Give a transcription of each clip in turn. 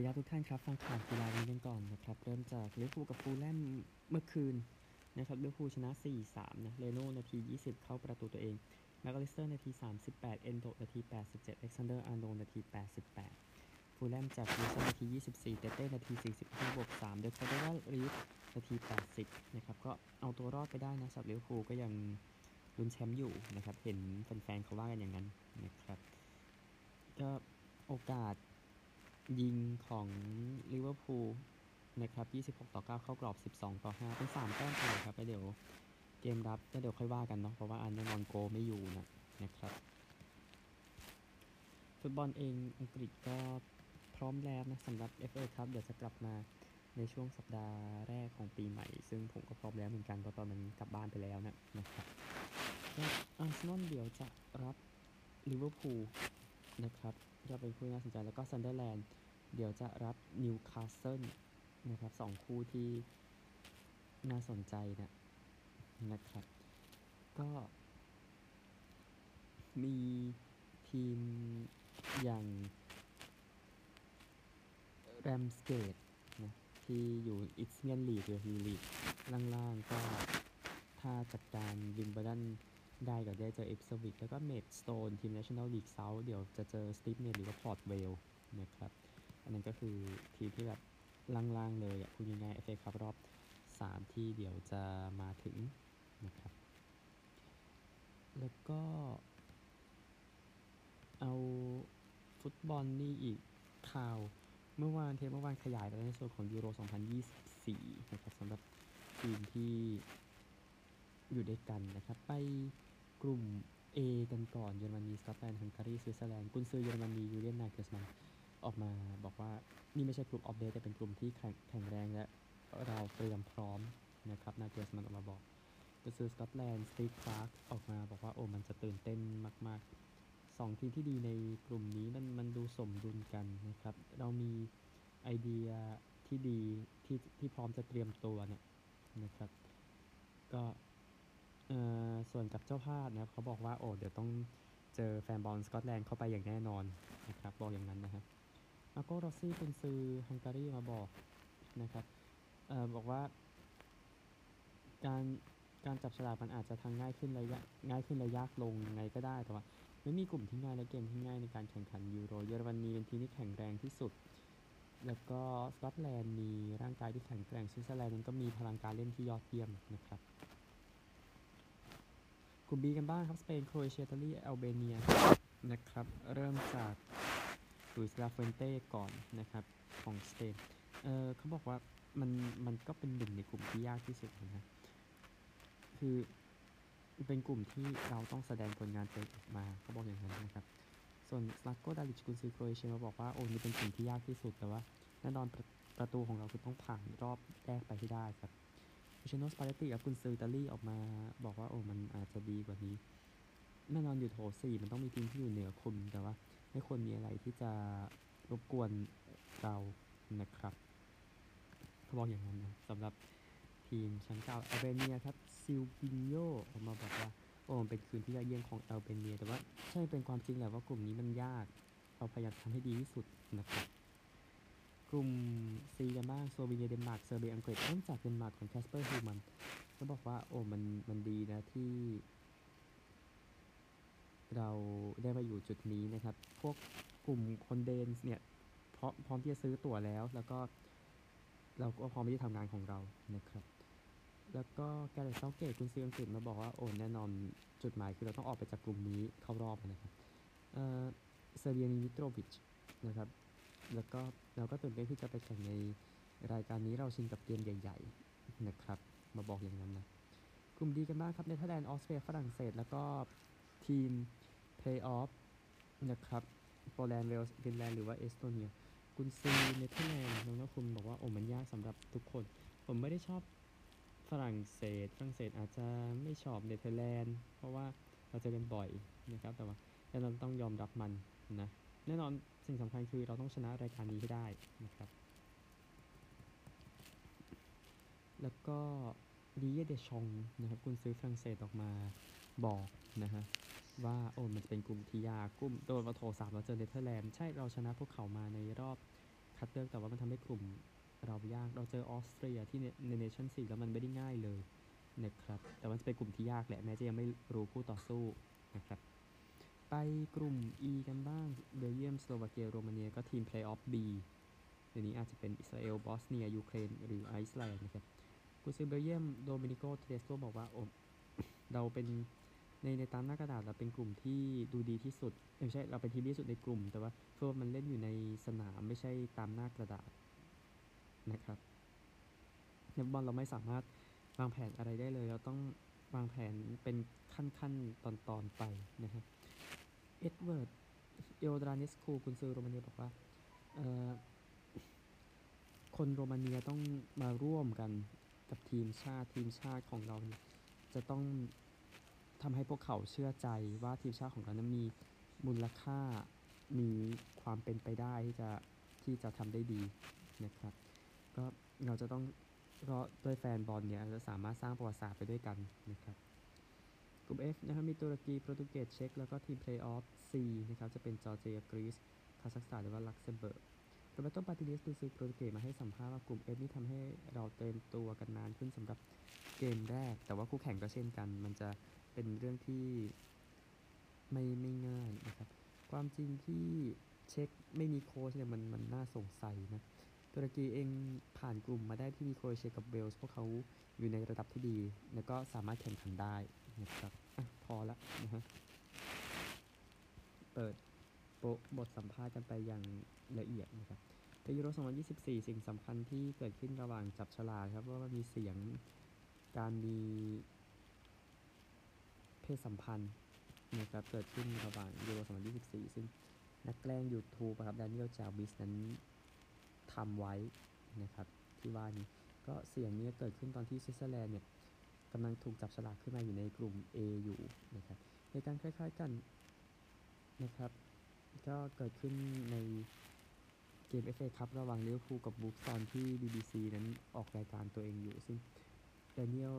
ดีครับทุกท่านครับ ฟังข่าวกีฬานี้กันก่อนนะครับ เริ่มจากลิเวอร์พูลกับฟูลแลมเมื่อคืนนะครับลิเวอร์พูลชนะ 4-3 นะเลโน่นาที 20 เข้าประตูตัวเองแมคอลิสเตอร์นาที 38 เอนโดนาที 87อเล็กซานเดอร์อาร์โนลด์นาที 88 ฟูลแลมจากวิลสันนาที 24 เตเต้นาที 45บวก3เดคอร์โดวารีดนาที 80 นะครับ ก็เอาตัวรอดไปได้นะสำหรับลิเวอร์พูลก็ยังลุ้นแชมป์อยู่นะครับ เห็นแฟนๆเขาว่ากันอย่างนั้นนะครับ ก็โอกาส ยิงของลิเวอร์พูลนะครับ 26 ต่อ 9 เข้ากรอบ 12 ต่อ 5 เป็น 3 แต้มไปครับแล้วเดี๋ยวเกมรับก็เดี๋ยวค่อยว่ากันเนาะเพราะว่าอันแน่นอนโกไม่อยู่นะนะครับฟุตบอลเองอังกฤษก็พร้อมแล้วนะสำหรับ FA ครับเดี๋ยวจะกลับมาในช่วงสัปดาห์แรกของปีใหม่ ซึ่งผมก็พร้อมแล้วเหมือนกันเพราะตอนนั้นกลับบ้านไปแล้วนะนะครับอาร์เซนอลเดี๋ยวจะรับลิเวอร์พูลนะครับก็เป็นคู่น่าสนใจแล้วก็ซันเดอร์แลนด์ เดี๋ยวจะรับนิวคาสเซิลนะครับสองคู่ที่น่าสนใจนะนะครับ ก็มีทีมอย่างแรมสเกตนะที่อยู่อิสเมียนลีกหรือฮีลีกล่างๆ ก็ถ้าจัดการวิมเบลดันได้ก็ได้เจออิปสวิชแล้วก็เมดสโตนทีม National League South เดี๋ยวจะเจอสตีเวนเนจหรือว่าพอร์ตเวลนะครับ นั้นก็คือทีมที่แบบล่างๆเลยอะพูดง่ายๆเอฟเอคัพรอบ 3 ที่เดี๋ยวจะมาถึงนะครับ แล้วก็เอาฟุตบอลนี่อีกข่าวเมื่อวานเทปเมื่อวานขยายไปในส่วนของยูโร 2024 นะครับสำหรับทีมที่อยู่ด้วยกันนะครับ ไปกลุ่ม A กันก่อนเยอรมนีสกอตแลนด์ฮังการีสวิตเซอร์แลนด์กุนซือเยอรมนียูเลียนนาเกลส์มันน์ ออกมาบอกว่านี่ไม่ใช่กลุ่ม of death แต่เป็นกลุ่มที่แข็งแข็งแรงและเราเตรียมพร้อมนะครับนาเกลส์มันน์ออกมาบอกกุนซือสกอตแลนด์สตีฟคลาร์กออกมาบอกว่าโอ้มันจะตื่นเต้นมากๆสองทีมที่ดีในกลุ่มนี้มันมันดูสมดุลกันนะครับ เรามีไอเดียที่ดีที่ที่พร้อมจะเตรียมตัวเนี่ยนะครับ ก็เอ่อส่วนกับเจ้าภาพนะครับเขาบอกว่าโอ้เดี๋ยวต้องเจอแฟนบอลสกอตแลนด์เข้าไปอย่างแน่นอนนะครับบอกอย่างนั้นนะครับ มาโกโรซี่เป็นซื้อฮังการีมาบอกนะครับเอ่อบอกว่าการการจับฉลากมันอาจจะทางง่ายขึ้นระยะง่ายขึ้นระยากลงยังไงก็ได้แต่ว่าไม่มีกลุ่มที่ง่ายและเกมที่ง่ายในการแข่งขันยูโรเยอรมนีเป็นทีมที่แข็งแรงที่สุด แล้วก็สกอตแลนด์มีร่างกายที่แข็งแกร่งสวิตเซอร์แลนด์นั้นก็มีพลังการเล่นที่ยอดเยี่ยมนะครับกลุ่ม B กันบ้างครับสเปนโครเอเชียอิตาลีแอลเบเนียนะครับเริ่มจาก หลุยส์เดลาฟวนเต้ก่อนนะครับของสเปนเออเขาบอกว่ามันมันก็เป็นหนึ่งในกลุ่มที่ยากที่สุดนะคือเป็นกลุ่มที่เราต้องแสดงผลงานตัวเองออกมาเขาบอกอย่างนั้นนะครับ ส่วนซลัตโกดาลิชกุนซือโครเอเชียมาบอกว่าโอ้นี่เป็นกลุ่มที่ยากที่สุดแต่ว่าแน่นอนประประตูของเราคือต้องผ่านรอบแรกไปให้ได้ครับลูเซียโนสปัลเล็ตติกับกุนซืออิตาลีออกมาบอกว่าโอ้มันอาจจะดีกว่านี้แน่นอนอยู่โถสี่มันต้องมีทีมที่อยู่เหนือคุณแต่ว่า ไม่ควรมีอะไรที่จะรบกวนเรานะครับเขาบอกอย่างนั้นนะสำหรับทีมแชมป์เก่าแอลเบเนียครับซิลวินโญออกมาบอกว่าโอ้มันเป็นคืนที่ยอดเยี่ยมของแอลเบเนีย แต่ว่าใช่เป็นความจริงแหละว่ากลุ่มนี้มันยากเราพยายามทำให้ดีที่สุดนะครับกลุ่ม C กันบ้างสโลวีเนียเดนมาร์กเซอร์เบียอังกฤษเริ่มจากเดนมาร์กของแคสเปอร์ยูลมันด์ก็บอกว่าโอ้มันมันดีนะที่ เราได้มาอยู่จุดนี้นะครับ พวกกลุ่มคนเดนเนี่ยพร้อมพร้อมที่จะซื้อตั๋วแล้ว แล้วก็เราก็พร้อมที่จะทำงานของเรานะครับ แล้วก็แกเรตเซาเกตคุณซื้ออังกฤษมาบอกว่าโอ้แน่นอนจุดหมายคือเราต้องออกไปจากกลุ่มนี้เข้ารอบนะครับเอ่อเซเรียนิมิโตรวิชนะครับ แล้วก็เราก็ตื่นเต้นที่จะไปแข่งในรายการนี้เราชินกับเกมใหญ่ ๆ นะครับ มาบอกอย่างนั้นนะ กลุ่ม D กันบ้างครับเนเธอร์แลนด์ออสเตรียฝรั่งเศส แล้วก็ทีม เพลย์ออฟนะครับโปแลนด์เวลส์ฟินแลนด์หรือว่าเอสโตเนียกุนซือเนเธอร์แลนด์โรนัลด์คูมันบอกว่าโอ้มันยากสำหรับทุกคน ผมไม่ได้ชอบฝรั่งเศสฝรั่งเศสอาจจะไม่ชอบเนเธอร์แลนด์เพราะว่าเราเจอกันบ่อยนะครับแต่ว่าเราต้องยอมรับมันนะแน่นอนสิ่งสำคัญคือเราต้องชนะรายการนี้ให้ได้นะครับ แล้วก็ดิดิเยร์เดชองส์นะครับกุนซือฝรั่งเศสออกมาบอกนะฮะ ว่าโอ้มันเป็นกลุ่มที่ยากกลุ่มโดนมาโถสามเราเจอเนเธอร์แลนด์ใช่เราชนะพวกเขามาในรอบคัดเลือกแต่ว่ามันทำให้กลุ่มเรายากเราเจอออสเตรียที่ในเนชั่นส์ลีกแล้วมันไม่ได้ง่ายเลยนะครับแต่ว่าจะเป็นกลุ่มที่ยากแหละแม้จะยังไม่รู้คู่ต่อสู้นะครับไปกลุ่ม E กันบ้างเบลเยียมสโลวาเกียโรมาเนียก็ทีมเพลย์ออฟ B เดี๋ยวนี้อาจจะเป็นอิสราเอลบอสเนียยูเครนหรือไอซ์แลนด์นะครับกุนซือเบลเยียมโดเมนิโกเทเดสโกบอกว่าโอ้เราเป็น ในในตามหน้ากระดาษเราเป็นกลุ่มที่ดูดีที่สุดเอ้ยไม่ใช่เราเป็นทีมที่สุดในกลุ่ม แต่ว่าเพื่อมันเล่นอยู่ในสนามไม่ใช่ตามหน้ากระดาษนะครับในบอลเราไม่สามารถวางแผนอะไรได้เลย เราต้องวางแผนเป็นขั้นขั้นตอนตอนๆไปนะครับเอ็ดเวิร์ดยอร์ดาเนสคูกุนซือโรมาเนียบอกว่าคนโรมาเนียต้องมาร่วมกันกับทีมชาติทีมชาติของเราจะต้อง ทำให้พวกเขาเชื่อใจว่าทีมชาติของเรานั้นมีมูลค่ามีความเป็นไปได้ที่จะที่จะทำได้ดีนะครับ ก็เราจะต้องเพราะด้วยแฟนบอลเนี่ยจะสามารถสร้างประวัติศาสตร์ไปด้วยกันนะครับกลุ่ม F นะครับมีตุรกีโปรตุเกสเช็กแล้วก็ทีมเพลย์ออฟ C นะครับจะเป็นจอร์เจียกรีซคาซัคสถานหรือว่าลักเซมเบิร์กโรแบร์โตมาร์ติเนซกุนซือโปรตุเกสมาให้สัมภาษณ์ว่ากลุ่ม F นี่ทำให้เราเตรียมตัวกันนานขึ้นสำหรับเกมแรก แต่ว่าคู่แข่งก็เช่นกัน มันจะ เป็นเรื่องที่ไม่ไม่ง่ายนะครับ ความจริงที่เช็กไม่มีโค้ชเนี่ยมันมันน่าสงสัยนะตุรกีเองผ่านกลุ่มมาได้ที่มีโครเอเชียกับเวลส์พวกเขาอยู่ในระดับที่ดี แล้วก็สามารถแข่งขันได้นะครับอพอละนะฮะเปิดโปะบทสัมภาษณ์กันไปอย่างละเอียดนะครับในยูโร 2024 สิ่งสำคัญที่เกิดขึ้นระหว่างจับฉลากครับว่ามันมีเสียงการมี ศสัมพันธ์นะครับเกิดขึ้นระหว่างยูโร2024 ซึ่งนักแกล้ง YouTube ครับแดเนียลจาร์วิสนั้นทำไว้นะครับที่ว่านี้ก็เสียงนี้เกิดขึ้นตอนที่สวิตเซอร์แลนด์เนี่ยกำลังถูกจับฉลากขึ้นมาอยู่ในกลุ่ม A อยู่นะครับเหตุการณ์คล้าย ๆกันนะครับก็เกิดขึ้นในเกม FA คัพระหว่างลิเวอร์พูลกับวูล์ฟตอนที่ BBC นั้นออกรายการตัวเองอยู่ ซึ่งแดเนียล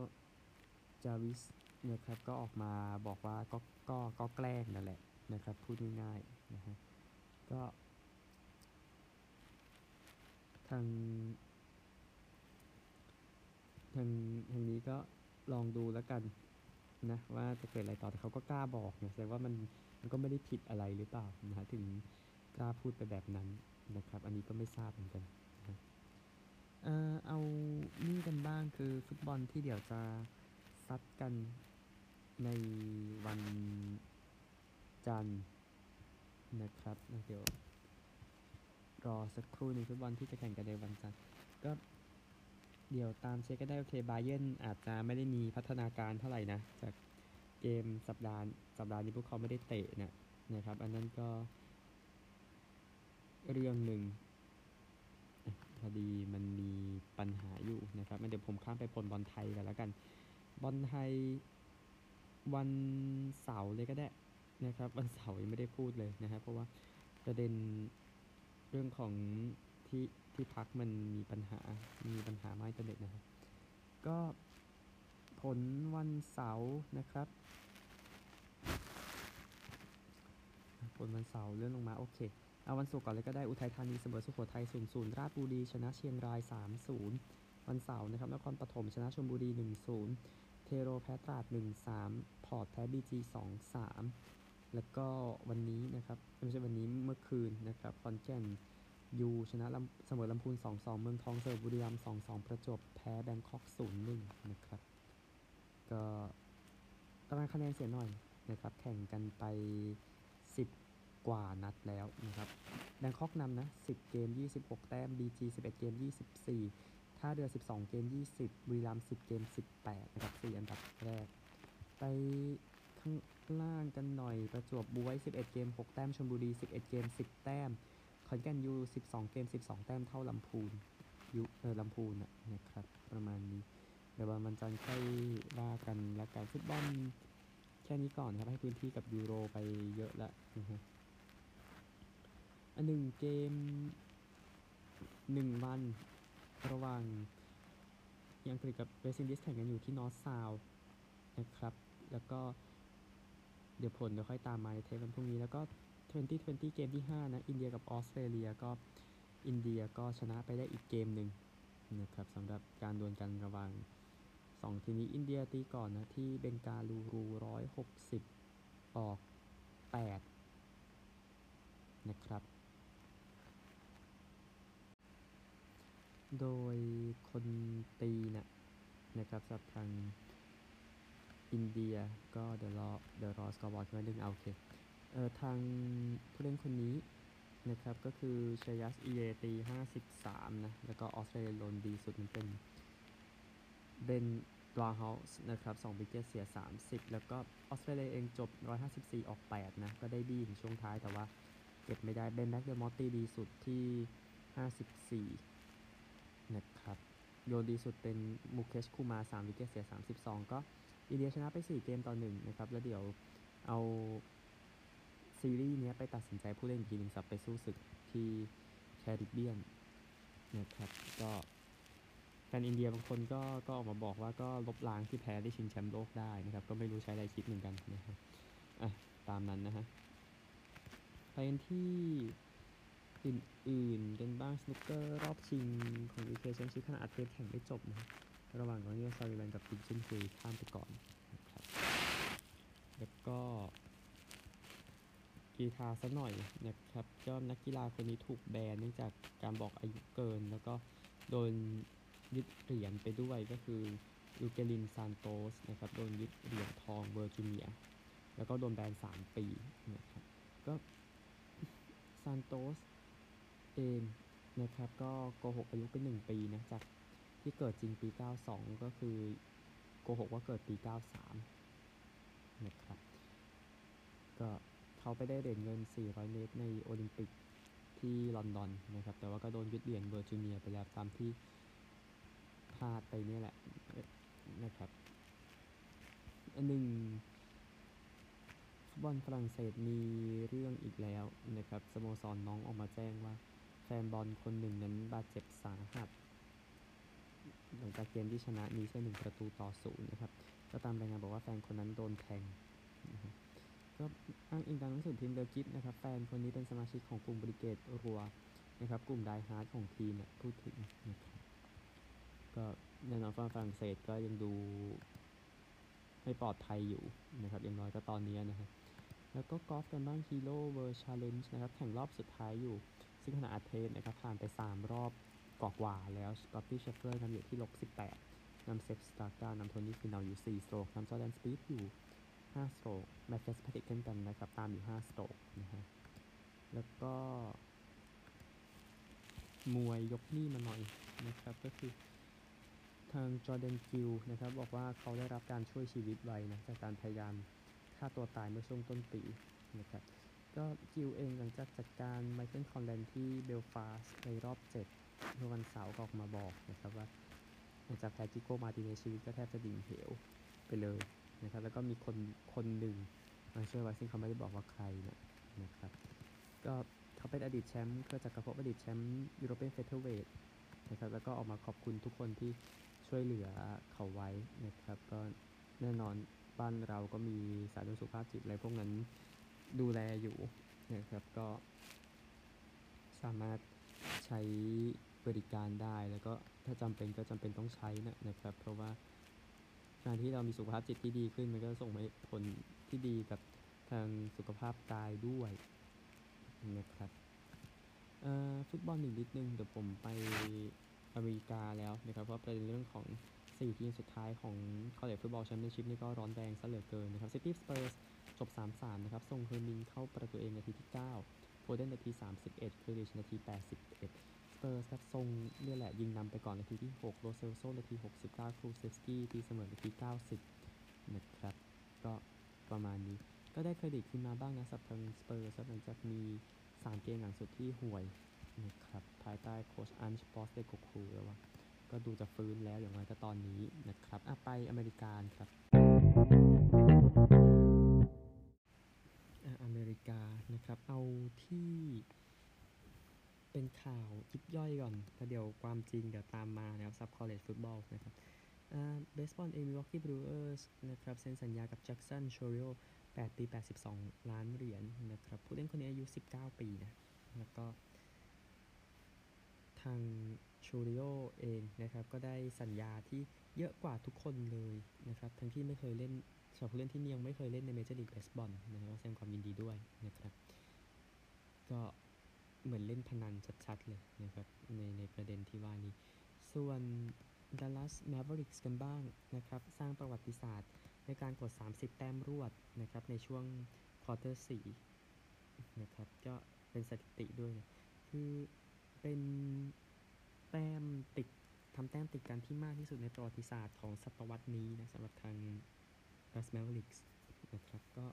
จาร์วิส นะครับ ก็ออกมาบอกว่าก็ก็ก็แกล้งนั่นแหละนะครับ พูดง่ายๆนะฮะก็ ทางทางทางนี้ก็ลองดูแล้วกันนะว่าจะเกิดอะไรต่อแต่เขาก็กล้าบอกเนี่ยแสดงว่ามันมันก็ไม่ได้ผิดอะไรหรือเปล่านะฮะถึงกล้าพูดไปแบบนั้นนะครับ อันนี้ก็ไม่ทราบเหมือนกันนะฮะเอ่อเอานี่กันบ้างคือฟุตบอลที่เดี๋ยวจะซัดกัน ในวันจันทร์นะครับเดี๋ยวรอสักครู่หนึงฟุตบอลที่จะแข่งกันในวันจันทร์ก็เดี๋ยวตามเช็คก็ได้โอเคบาเยนอาจจะไม่ได้มีพัฒนาการเท่าไหร่นะ จากเกมสัปดาห์สัปดาห์นี้พวกเขาไม่ได้เตะนะนะครับ อันนั้นก็ เรื่องหนึ่งพอดีมันมีปัญหาอยู่นะครับเดี๋ยวผมข้ามไปผลบอลไทยกันแล้วกัน บอลไทย วันเสาร์เลยก็ได้นะครับ วันเสาร์ยังไม่ได้พูดเลยนะครับเพราะว่าประเด็นเรื่องของที่ที่พักมันมีปัญหา มีปัญหาไม่อินเทอร์เน็ตนะครับ ก็ผลวันเสาร์นะครับ ผลวันเสาร์เลื่อนลงมาโอเค เอาวันศุกร์ก่อนเลยก็ได้อุทัยธานีเสมอสุโขทัย0 0ราชบุรีชนะเชียงราย 3 0 วันเสาร์นะครับนครปฐมชนะชลบุรี 1 0 เทโรแพ้ตราด1 3 พอร์ตแพ้บีจี2 3 แล้วก็วันนี้นะครับ ไม่ใช่วันนี้เมื่อคืนนะครับขอนแก่นยูชนะลำเสมอลำพูน 2-2 เมืองทองเสมอบุรีรัมย์2-2 ประจวบแพ้แบงคอก 0-1 นะครับ ก็ตารางคะแนนเสียหน่อยนะครับ แข่งกันไป 10 กว่านัดแล้วนะครับแบงคอกนำนะ 10 เกม 26 แต้ม BG 11 เกม 24 ท่าเรือ 12 เกม 20 บุรีรัมย์ 10 เกม 18 นะครับ 4 อันดับแรก ไปข้างล่างกันหน่อย ประจวบบุไว้11 เกม 6 แต้ม ชลบุรี 11 เกม 10 แต้ม ขอนแก่นยู 12 เกม 12 แต้ม เท่าลำพูนยูเออลำพูนนะครับ ประมาณนี้ เดี๋ยววันจันทร์ค่อยว่ากันแล้วกันฟุตบอลแค่นี้ก่อนครับ ให้พื้นที่กับยูโรไปเยอะละนะฮะอันหนึ่งเกมหนึ่งวัน ระหว่างอังกฤษกับเวสต์อินดิสแข่งกันอยู่ที่นอร์ทซาวด์นะครับ แล้วก็เดี๋ยวผลเดี๋ยวค่อยตามมาในเทปวันพรุ่งนี้ แล้วก็ 2020 เกมที่ 5 นะ อินเดียกับออสเตรเลียก็อินเดียก็ชนะไปได้อีกเกมหนึ่งนะครับสำหรับการดวลกันระหว่างสองทีมนี้อินเดียตีก่อนนะ ที่เบงกาลูรูร้อยหกสิบออกแปดนะครับ โดยคนตีนะนะครับสำหรับทางอินเดียก็เดี๋ยวรอเดี๋ยวรอ scoreboard ขึ้นมาดึงเอาโอเคเอ่อทางผู้เล่นคนนี้นะครับก็คือชเรยัสไอเยอร์ตี53นะ แล้วก็ออสเตรเลียโยนดีสุดมันเป็นเบนดวอร์ชุยส์นะครับ2 wicket เสีย 30 แล้วก็ออสเตรเลียเองจบ 154 ออก 8 นะ ก็ได้ดีถึงช่วงท้ายแต่ว่าเก็บไม่ได้เบนแม็กเดอร์มอตต์ตีดีสุดที่ 54 นะครับโยนดีสุดเป็นมูเคชคูมาร์ 3 wicket เสีย 32 ก็อินเดียชนะไป 4 เกมต่อ1นะครับ แล้วเดี๋ยวเอาซีรีส์นี้ไปตัดสินใจผู้เล่นอีกทีหนึ่งสำหรับไปสู้ศึกที่แคริบเบียนนะครับก็แฟนอินเดียบางคนก็ก็ออกมาบอกว่าก็ลบล้างที่แพ้ได้ชิงแชมป์โลกได้นะครับ ก็ไม่รู้ใช้อะไรคิดเหมือนกันนะครับอะตามนั้นนะฮะไปกันที่ อื่นๆกันบ้างสนุกเกอร์รอบชิงของ UK Championship ขณะอัดเทปแข่งไม่จบนะครับระหว่างรอนนี่โอซัลลิแวนกับติงจุนฮุยข้ามไปก่อนนะครับแล้วก็กรีฑาซะหน่อยนะครับก็นักกีฬาคนนี้ถูกแบนเนื่องจากการบอกอายุเกิน แล้วก็โดนยึดเหรียญไปด้วยก็คือลูเกลินซานโตสนะครับโดนยึดเหรียญทอง World Junior แล้วก็โดนแบน 3 ปีนะครับก็ซานโตส เองนะครับ ก็โกหกอายุเป็น 1 ปีนะจากที่เกิดจริงปี 92 ก็คือโกหกว่าเกิดปี 93 นะครับ ก็เขาไปได้เหรียญเงิน 400 เมตรในโอลิมปิกที่ลอนดอนนะครับ แต่ว่าก็โดนยึดเหรียญเวอร์จิเนียไปแล้วตามที่พลาดไปนี่แหละนะครับอันหนึ่งฟุตบอลฝรั่งเศสมีเรื่องอีกแล้วนะครับสโมสรน็องต์ออกมาแจ้งว่า แฟนบอลคนหนึ่งนั้นบาดเจ็บสาหัสหลังจากเกมที่ชนะนี้ใช่หนึ่งประตูต่อศูนย์นะครับ ก็ตามรายงานบอกว่าแฟนคนนั้นโดนแทงนะครับก็อ้างอิงตามหนังสือพิมพ์เลกิ๊ปนะครับ แฟนคนนี้เป็นสมาชิกของกลุ่มบริเกดลัวร์นะครับ กลุ่ม die-hard ของทีมเนี่ยพูดถึงนะครับก็แน่นอนฝรั่งเศสก็ยังดูไม่ปลอดภัยอยู่นะครับอย่างน้อยก็ตอนนี้นะครับ แล้วก็กอล์ฟกันบ้าง Hero World Challenge นะครับ แข่งรอบสุดท้ายอยู่ ซึ่งขณะอัดเทปนะครับผ่านไป 3 รอบกอกว่าแล้วสกอตตี้เชฟเฟอร์นำอยู่ที่ลบ 18นำเซปป์สตราก้านำโทนี่ฟีเนาอยู่ 4 stroke นำจอร์แดนสปีธอยู่ 5 stroke แมตต์ฟิตซ์แพทริกเช่นกันนะครับ ตามอยู่ 5 stroke นะฮะแล้วก็ มวยยกนี่มาหน่อยนะครับ ก็คือทางจอร์แดนกิลนะครับบอกว่าเขาได้รับการช่วยชีวิตไว้นะจากการพยายามฆ่าตัวตายเมื่อช่วงต้นปีนะครับ ก็กิลเองหลังจากจัดการไมเคิลคอนแลนที่เบลฟาสต์ในรอบ7เมื่อวันเสาร์ก็ออกมาบอกนะครับว่าหลังจากแพ้กิโก้มาร์ติเนซชีวิตก็แทบจะดิ่งเหวไปเลยนะครับแล้วก็มีคนคนหนึ่งมาช่วยไว้ซึ่งเขาไม่ได้บอกว่าใครนะนะครับก็เขาเป็นอดีตแชมป์เคยจากกระพบอดีตแชมป์ยูโรเปียนเฟเธอร์เวทนะครับแล้วก็ออกมาขอบคุณทุกคนที่ช่วยเหลือเขาไว้นะครับ ก็แน่นอนบ้านเราก็มีสายด่วนสุขภาพจิตอะไรพวกนั้น ดูแลอยู่นะครับก็สามารถใช้บริการได้แล้วก็ถ้าจำเป็นก็จำเป็นต้องใช้นะนะครับ เพราะว่าการที่เรามีสุขภาพจิตที่ดีขึ้นมันก็ส่งผลที่ดีกับทางสุขภาพกายด้วยนะครับฟุตบอลอีกนิดนึงเดี๋ยวผมไปอเมริกาแล้วนะครับ เพราะประเด็นเรื่องของ4ทีมสุดท้ายของ College Football Championship นี่ก็ร้อนแรงซะเหลือเกินนะครับ City Spurs จบ 3-3 นะครับส่งเฮอร์มินเข้าประตูเองนาทีที่ 9โฟเดนนาที 31 กรีลิชนาที 81 สเปอร์สครับซนเนี่ยแหละยิงนำไปก่อนนาทีที่ 6 โลเซลโซนาที 69 คูลูเซฟสกี้ตีเสมอนาที 90 นะครับ ก็ประมาณนี้ ก็ได้เครดิตขึ้นมาบ้างนะสำหรับทางสเปอร์สหลังจากมี 3 เกมหลังสุดที่ห่วยนะครับภายใต้โค้ชอังเก้ปอสเตโคกลูแล้วว่าก็ดูจะฟื้นแล้วอย่างไรก็ตอนนี้นะครับอะไปอเมริกาครับ กานะครับ เอาที่เป็นข่าวยิบย่อยก่อนแล้วเดี๋ยวความจริงเดี๋ยวตามมานะครับสำหรับ College Football นะครับเบสบอลเอมิวอกกี้บรูเออร์สนะครับเซ็นสัญญากับแจ็กสันชูริโอ8 ปี 82 ล้านเหรียญนะครับ ผู้เล่นคนนี้อายุ 19 ปีนะ แล้วก็ ทางชูริโอเองนะครับ ก็ได้สัญญาที่เยอะกว่าทุกคนเลยนะครับ ทั้งที่ไม่เคยเล่น สำหรับผู้เล่นที่ยังไม่เคยเล่นในเมเจอร์ลีกเบสบอลนะครับแสดงความยินดีด้วยนะครับ ก็เหมือนเล่นพนันชัดๆเลยนะครับในในประเด็นที่ว่านี้ ส่วน Dallas Mavericks กันบ้างนะครับ สร้างประวัติศาสตร์ในการกด 30 แต้มรวดนะครับในช่วงควอเตอร์4นะครับก็เป็นสถิติด้วยนะคือเป็นแต้มติดทำแต้มติดกันที่มากที่สุดในประวัติศาสตร์ของศตวรรษนี้นะสำหรับทาง Dallas Mavericks นะครับก็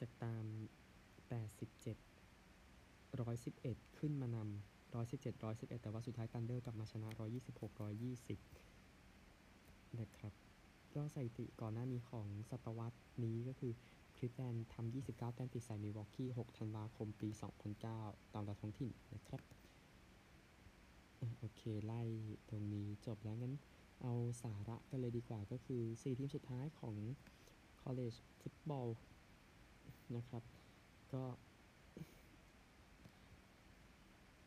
จากตาม 87 111 ขึ้นมานำ117 111 แต่ว่าสุดท้ายกันเดอร์กลับมาชนะ 126 120 นะครับก็สถิติก่อนหน้านี้ของศตวรรษนี้ก็คือคลิฟแลนทำ29 แต้มติดใส่มิวอกกี้ 6 ธันวาคม ปี 2009 ตามเวลาท้องถิ่นนะครับ โอเค ไล่ตรงนี้จบแล้วงั้น เอาสาระกันเลยดีกว่าก็คือ 4 ทีมสุดท้ายของ college football นะครับ ก็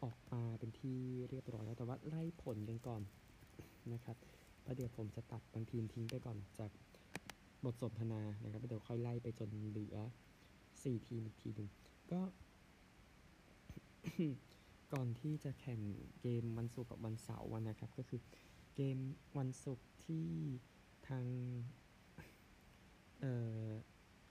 ออกมาเป็นที่เรียบร้อยแล้ว แต่ว่าไล่ผลกันก่อนนะครับแล้วเดี๋ยวผมจะตัดบางทีมทิ้งไปก่อนจากบทสนทนานะครับแล้วเดี๋ยวค่อยไล่ไปจนเหลือ 4 ทีมอีกทีหนึ่งก็ ก่อนที่จะแข่งเกมวันศุกร์กับวันเสาร์วันนะครับ ก็คือ เกมวันศุกร์ที่ทางเอ่อ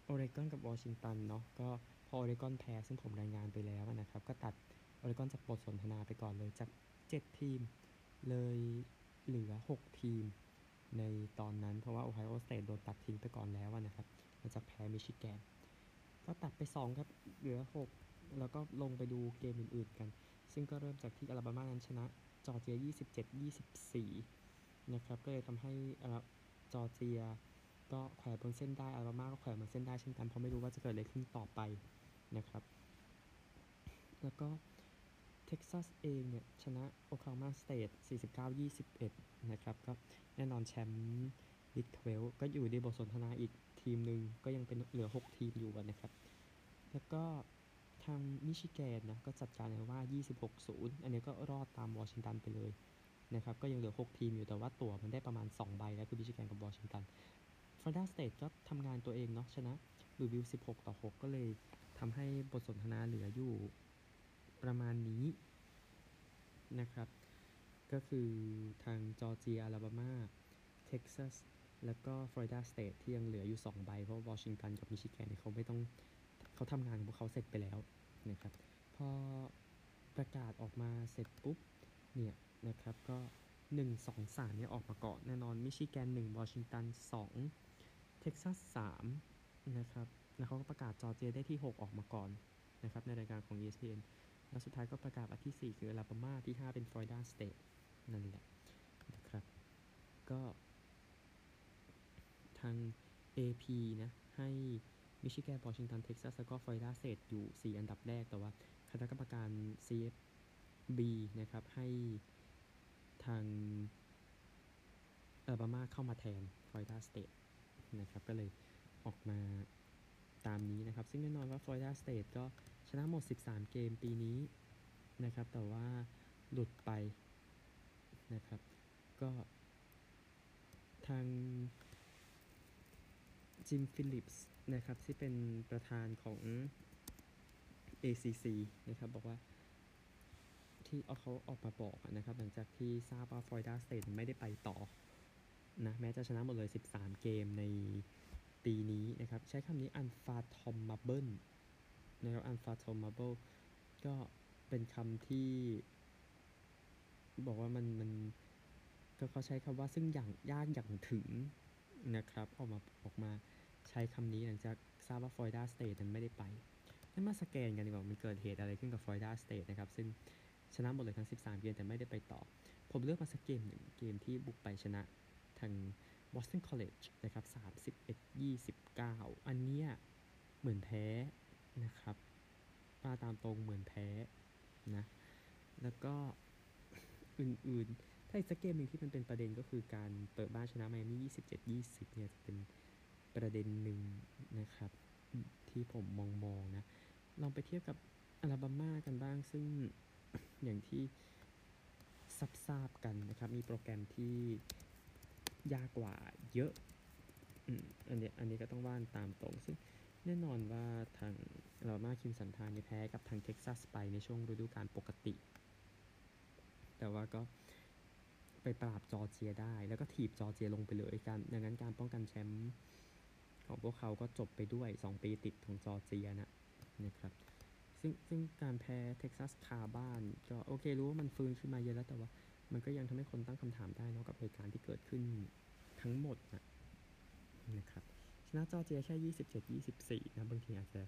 โอเรกอนกับวอชิงตันเนาะก็พอโอเรกอนแพ้ซึ่งผมรายงานไปแล้วนะครับ ก็ตัดโอเรกอนจากบทสนทนาไปก่อนเลยจาก 7 ทีม เลยเหลือ 6 ทีม ในตอนนั้นเพราะว่าโอไฮโอสเตทโดนตัดทิ้งไปก่อนแล้วนะครับหลังจากแพ้มิชิแกน ก็ตัดไป 2 ครับ เหลือ 6 แล้วก็ลงไปดูเกมอื่นๆกัน ซึ่งก็เริ่มจากที่อลาบามานั้นชนะ จอร์เจีย 27-24 นะครับ ก็เลยทำให้อ่าจอร์เจียก็แขวนบนเส้นได้ อลาบามาก็แขวนบนเส้นได้เช่นกัน เพราะไม่รู้ว่าจะเกิดอะไรขึ้นต่อไปนะครับ แล้วก็เท็กซัสเองเนี่ย ชนะโอคลาโฮมาสเตท49-21 นะครับ ก็แน่นอนแชมป์Big 12ก็อยู่ในบทสนทนาอีกทีมหนึ่งก็ยังเป็นเหลือ 6 ทีมอยู่นะครับ แล้วก็ ทางมิชิแกนนะก็จัดการไอโอวา 26-0 อันนี้ก็รอดตามวอชิงตันไปเลยนะครับก็ยังเหลือ 6 ทีมอยู่แต่ว่าตั๋วมันได้ประมาณ 2 ใบแล้วคือมิชิแกนกับวอชิงตันฟลอริดาสเตทก็ทำงานตัวเองเนาะชนะลุยวิลล์ 16 ต่อ 6 ก็เลยทำให้บทสนทนาเหลืออยู่ประมาณนี้นะครับ ก็คือทางจอร์เจียอลาบามา เท็กซัส แล้วก็ฟลอริดาสเตทที่ยังเหลืออยู่ 2 ใบ เพราะวอชิงตันกับมิชิแกนเนี่ยเขาไม่ต้อง เขาทำงานของพวกเขาเสร็จไปแล้วนะครับ พอประกาศออกมาเสร็จปุ๊บเนี่ยนะครับก็ 1 2 3เนี่ยออกมาก่อนแน่นอนมิชิแกน1วอชิงตัน2เท็กซัส3นะครับแล้วเขาก็ประกาศจอร์เจียได้ที่ 6 ออกมาก่อนนะครับในรายการของ ESPN แล้วสุดท้ายก็ประกาศอันที่ 4 คืออลาบามาที่ 5 เป็นฟลอริดาสเตทนั่นแหละนะครับก็ทาง AP นะให้ มิชิแกนวอชิงตัน เท็กซัส แล้วก็ฟลอริดาสเตทอยู่ 4 อันดับแรก แต่ว่าคณะกรรมการ CFB นะครับ ให้ทางอลาบามาเข้ามาแทนฟลอริดาสเตทนะครับ ก็เลยออกมาตามนี้นะครับ ซึ่งแน่นอนว่าฟลอริดาสเตทก็ชนะหมด 13 เกมปีนี้นะครับ แต่ว่าหลุดไปนะครับ ก็ทาง จิมฟิลิปส์นะครับที่เป็นประธานของ ACC นะครับบอกว่าที่เอาเขาออกมาบอกนะครับ หลังจากที่ทราบว่าฟลอริดาสเตทไม่ได้ไปต่อนะแม้จะชนะหมดเลย 13 เกมในปีนี้นะครับ ใช้คำนี้ unfathomable นะครับ unfathomable ก็เป็นคำที่ บอกว่ามันมันก็เขาใช้คำว่าซึ่งอย่างยากอย่างถึงนะครับ ออกมาออกมา ใช้คำนี้หลังจากทราบว่าฟลอริดาสเตทนั้นไม่ได้ไปนั่นมาสแกนกันดีกว่ามันเกิดเหตุอะไรขึ้นกับฟลอริดาสเตทนะครับ ซึ่งชนะหมดเลยทั้ง 13 เกมแต่ไม่ได้ไปต่อ ผมเลือกมาสักเกมหนึ่งเกมที่บุกไปชนะทาง Boston College นะครับ 31-29 อันเนี้ยเหมือนแพ้นะครับว่าตามตรงเหมือนแพ้นะ แล้วก็อื่นๆ ถ้าอีกสักเกมหนึ่งที่มันเป็นประเด็นก็คือการเปิดบ้านชนะไมอามี่27-20 เนี่ยจะเป็น ประเด็นหนึ่งนะครับ ที่ผมมองมองนะ ลองไปเทียบกับอลาบามากันบ้างซึ่งอย่างที่ซับทราบกันนะครับ มีโปรแกรมที่ยากกว่าเยอะอันนี้อันนี้ก็ต้องว่านตามตรง ซึ่งแน่นอนว่าทางเรามาคิมสันทานเนี่ยแพ้กับทางเท็กซัสไปในช่วงฤดูกาลปกติ แต่ว่าก็ไปปราบจอร์เจียได้ แล้วก็ถีบจอร์เจียลงไปเลยการดังนั้นการป้องกันแชมป์ ของพวกเขาก็จบไปด้วย 2 ปีติดของจอร์เจียนะนะครับซึ่งซึ่งการแพ้เท็กซัสคาบ้านก็โอเครู้ว่ามันฟื้นขึ้นมาเยอะแล้วแต่ว่า มันก็ยังทำให้คนตั้งคำถามได้นะกับเหตุการณ์ที่เกิดขึ้นทั้งหมดนะนะครับชนะจอร์เจียแค่ 27 24 นะ บางทีอาจจะ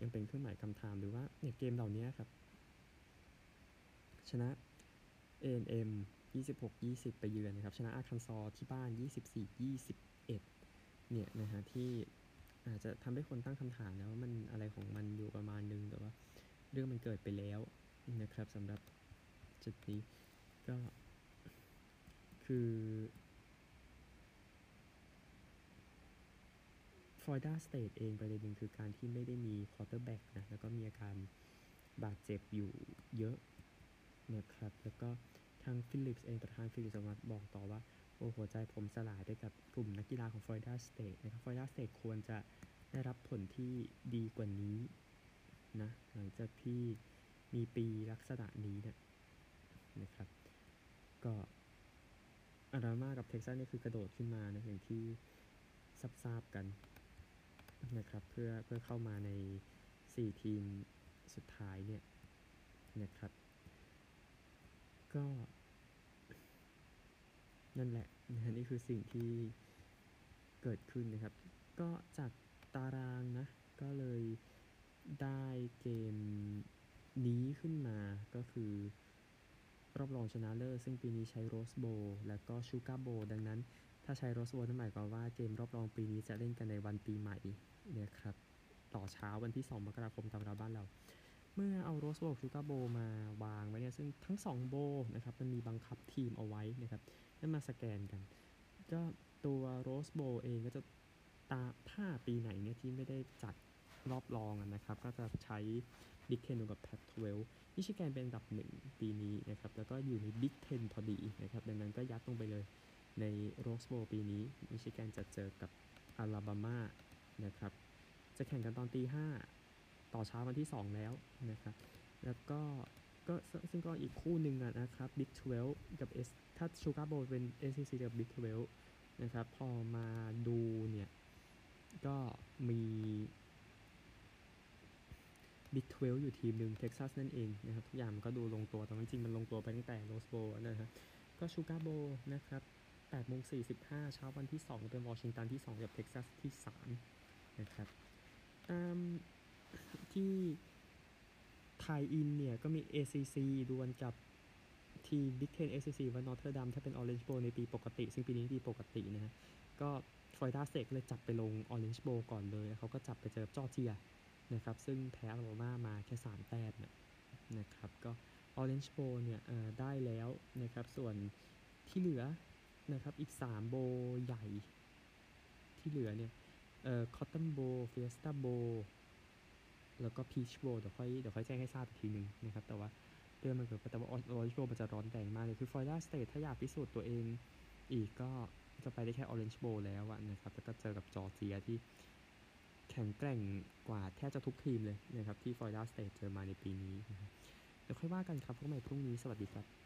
ยังเป็นเครื่องหมายคำถามหรือว่าเนี่ยเกมเหล่านี้ครับ ชนะ A&M 26 20 ไปเยือนนะครับ ชนะอาคันซอที่บ้าน 24 21 เนี่ยนะฮะที่อาจจะทำให้คนตั้งคำถามแล้วว่ามันอะไรของมันอยู่ประมาณนึงแต่ว่าเรื่องมันเกิดไปแล้วนะครับสำหรับจุดนี้ก็คือฟลอริดาสเตทเองประเด็นหนึ่งคือการที่ไม่ได้มี quarterback นะแล้วก็มีอาการบาดเจ็บอยู่เยอะนะครับ แล้วก็ทางฟิลิปส์เองประธานฟิลิปส์ออกมาบอกต่อว่า โอ้หัวใจผมสลายไปกับกลุ่มนักกีฬาของฟลอริดาสเตทนะครับฟลอริดาสเตทควรจะได้รับผลที่ดีกว่านี้นะหลังจากที่มีปีลักษณะนี้เนะนะครับ ก็อลาบามากับเท็กซัสนี่คือกระโดดขึ้นมานะอย่างที่ทราบๆกันนะครับเพื่อเพื่อเข้ามาใน 4 ทีมสุดท้ายเนี่ยนะครับ ก็ นั่นแหละนะฮะนี่คือสิ่งที่เกิดขึ้นนะครับ ก็จากตารางนะ ก็เลยได้เกมนี้ขึ้นมาก็คือรอบรองชนะเลิศซึ่งปีนี้ใช้โรสโบและก็ชูการ์โบดังนั้น ถ้าใช้โรสโบนั่นหมายความว่าเกมรอบรองปีนี้จะเล่นกันในวันปีใหม่นะครับ ต่อเช้าวันที่ 2 มกราคมตามเวลาบ้านเรา เมื่อเอา Rose Bowl Sugar Bowl มาวางไว้เนี่ยซึ่งทั้ง 2 Bowl นะครับมันมีบังคับทีมเอาไว้นะครับ ให้มาสแกนกัน ก็ตัว Rose Bowl เองก็จะตาถ้าปีไหนเนี่ยที่ไม่ได้จัดรอบรองนะครับ ก็จะใช้ Big Ten กับ Pac-12มิชิแกนเป็นอันดับหนึ่งปีนี้นะครับ แล้วก็อยู่ใน Big Ten พอดีนะครับ ดังนั้นก็ยัดลงไปเลยใน Rose Bowl ปีนี้มิชิแกนจะเจอกับอลาบามานะครับ จะแข่งกันตอนตีห้าต่อเช้าวันที่ 2 แล้วนะครับ แล้วก็ก็ซึ่งก็อีกคู่หนึ่งนะครับ Big 12 กับ S ถ้า Sugar Bowl เป็น SEC กับ Big 12นะครับ พอมาดูเนี่ย ก็มี Big 12 อยู่ทีมหนึ่งเท็กซัสนั่นเองนะครับ ทุกอย่างมันก็ดูลงตัว แต่จริงๆมันลงตัวไปตั้งแต่ Rose Bowlนะครับ ก็ Sugar Bowl นะครับ8โมง45 เช้าวันที่ 2 เป็นวอชิงตันที่ 2 กับเท็กซัสที่ 3 นะครับ ตามที่ tie-in เนี่ย ก็มี ACC ดวลกับ ทีม Big Ten ACC ว่านอ t เทอร์ดัมถ้าเป็น Orange Bowl ในปีปกติ ซึ่งปีนี้ปีปกตินะฮะก็ฟลอริดาสเตทเลยจับไปลง Orange Bowl ก่อนเลยเขาก็จับไปเจอจอร์เจียนะครับซึ่งแพ้อลาบามาแค่3แต้มนะครับก็ Orange Bowl เนี่ยได้แล้วนะครับส่วนที่เหลือนะครับอีก 3 โบใหญ่ที่เหลือเนี่ยเอ่อ Cotton Bowl Fiesta Bowl แล้วก็ Peach Bowl เดี๋ยวค่อยเดี๋ยวค่อยแจ้งให้ทราบอีกทีหนึ่งนะครับแต่ว่า เรื่องมันเกิดแต่ว่า Orange Bowl มันจะร้อนแรงมากเลย คือฟลอริดาสเตทถ้าอยากพิสูจน์ตัวเอง อีกก็จะไปได้แค่ Orange Bowl แล้วอะนะครับ แล้วก็เจอกับจอร์เจียที่แข็งแกร่งกว่าแทบจะทุกทีมเลยนะครับ ที่ฟลอริดาสเตทเจอมาในปีนี้นะครับเดี๋ยวค่อยว่ากันครับพวกใหม่พรุ่งนี้สวัสดีครับ